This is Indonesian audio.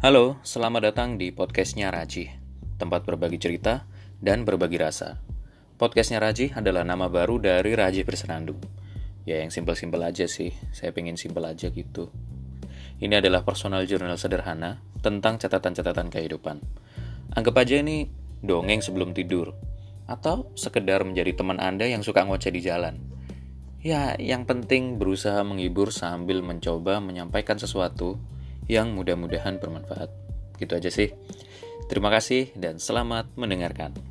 Halo, selamat datang di podcastnya Raji, tempat berbagi cerita dan berbagi rasa. Podcastnya Raji adalah nama baru dari Raji Bersenandung. Ya yang simpel-simpel aja sih, saya pengen simpel aja gitu. Ini adalah personal journal sederhana tentang catatan-catatan kehidupan. Anggap aja ini dongeng sebelum tidur, atau sekedar menjadi teman Anda yang suka ngoceh di jalan. Ya, yang penting berusaha menghibur sambil mencoba menyampaikan sesuatu yang mudah-mudahan bermanfaat. Gitu aja sih. Terima kasih dan selamat mendengarkan.